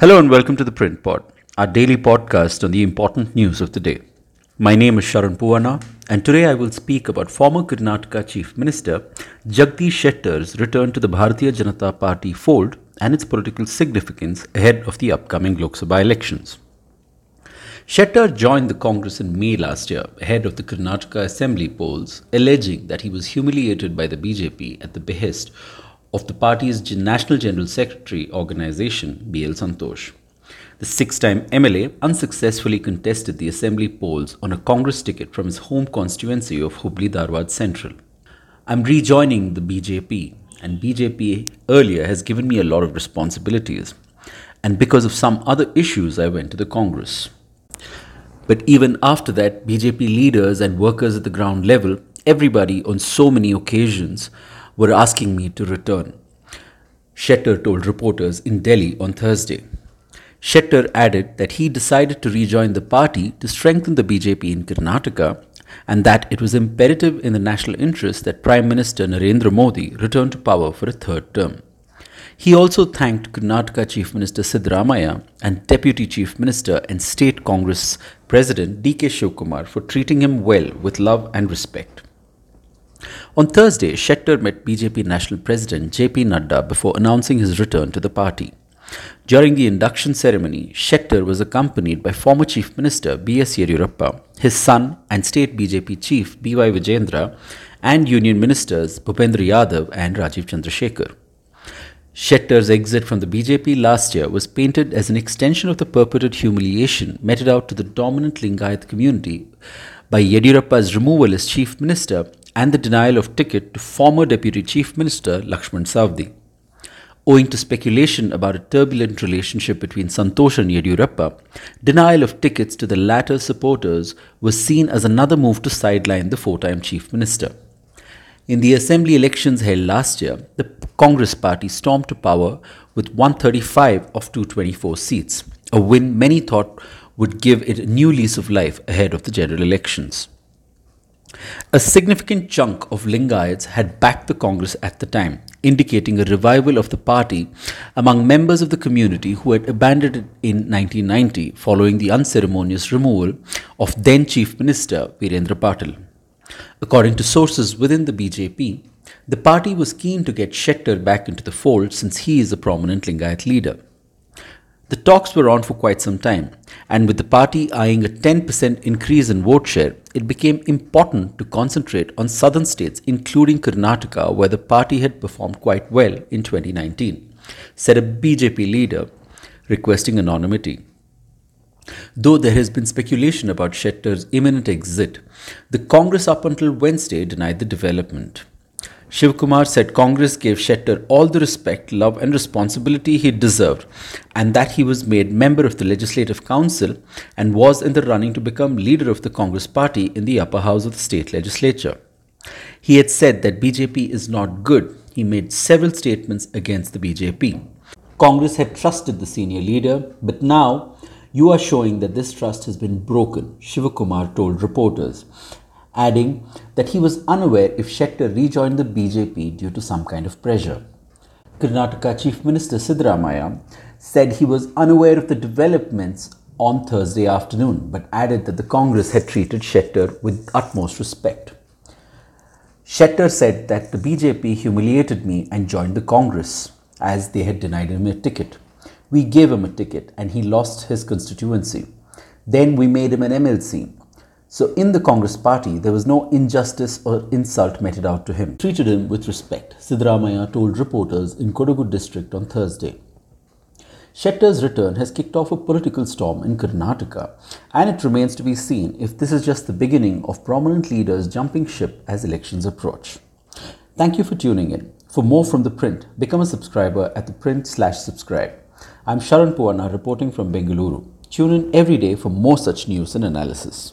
Hello and welcome to the Print Pod, our daily podcast on the important news of the day. My name is Sharan Poovanna, and today I will speak about former Karnataka Chief Minister Jagdish Shettar's return to the Bharatiya Janata Party fold and its political significance ahead of the upcoming Lok Sabha elections. Shettar joined the Congress in May last year ahead of the Karnataka Assembly polls, alleging that he was humiliated by the BJP at the behest of the party's National General Secretary organization, BL Santosh. The six time MLA unsuccessfully contested the assembly polls on a Congress ticket from his home constituency of Hubli Dharwad Central. I'm rejoining the BJP, and BJP earlier has given me a lot of responsibilities. And because of some other issues, I went to the Congress. But even after that, BJP leaders and workers at the ground level, everybody on so many occasions, were asking me to return. Shettar told reporters in Delhi on Thursday. Shettar added that he decided to rejoin the party to strengthen the BJP in Karnataka and that it was imperative in the national interest that Prime Minister Narendra Modi return to power for a third term. He also thanked Karnataka Chief Minister Siddaramaiah and Deputy Chief Minister and State Congress President D.K. Shivakumar for treating him well with love and respect. On Thursday, Shettar met BJP National President JP Nadda before announcing his return to the party. During the induction ceremony, Shettar was accompanied by former Chief Minister B.S. Yediyurappa, his son and State BJP Chief B.Y. Vijayendra, and Union Ministers Bhupendra Yadav and Rajiv Chandrasekhar. Shettar's exit from the BJP last year was painted as an extension of the purported humiliation meted out to the dominant Lingayat community by Yediyurappa's removal as Chief Minister and the denial of ticket to former Deputy Chief Minister Lakshman Savadi. Owing to speculation about a turbulent relationship between Santosh and Yediyurappa, denial of tickets to the latter's supporters was seen as another move to sideline the four-time Chief Minister. In the assembly elections held last year, the Congress party stormed to power with 135 of 224 seats, a win many thought would give it a new lease of life ahead of the general elections. A significant chunk of Lingayats had backed the Congress at the time, indicating a revival of the party among members of the community who had abandoned it in 1990 following the unceremonious removal of then Chief Minister Virendra Patil. According to sources within the BJP, the party was keen to get Shettar back into the fold since he is a prominent Lingayat leader. The talks were on for quite some time, and with the party eyeing a 10% increase in vote share, it became important to concentrate on southern states, including Karnataka, where the party had performed quite well in 2019, said a BJP leader requesting anonymity. Though there has been speculation about Shettar's imminent exit, the Congress up until Wednesday denied the development. Shivakumar said Congress gave Shettar all the respect, love, and responsibility he deserved, and that he was made member of the Legislative Council and was in the running to become leader of the Congress party in the upper house of the state legislature. He had said that BJP is not good. He made several statements against the BJP. Congress had trusted the senior leader, but now you are showing that this trust has been broken, Shivakumar told reporters adding that he was unaware if Shettar rejoined the BJP due to some kind of pressure. Karnataka Chief Minister Siddaramaiah said he was unaware of the developments on Thursday afternoon, but added that the Congress had treated Shettar with utmost respect. Shettar said that the BJP humiliated me and joined the Congress as they had denied him a ticket. We gave him a ticket and he lost his constituency. Then we made him an MLC so in the Congress party, there was no injustice or insult meted out to him. Treated him with respect, Siddaramaiah told reporters in Kodagu district on Thursday. Shettar's return has kicked off a political storm in Karnataka, and it remains to be seen if this is just the beginning of prominent leaders jumping ship as elections approach. Thank you for tuning in. For more from the print, become a subscriber at the print slash subscribe. I'm Sharan Poovanna reporting from Bengaluru. Tune in every day for more such news and analysis.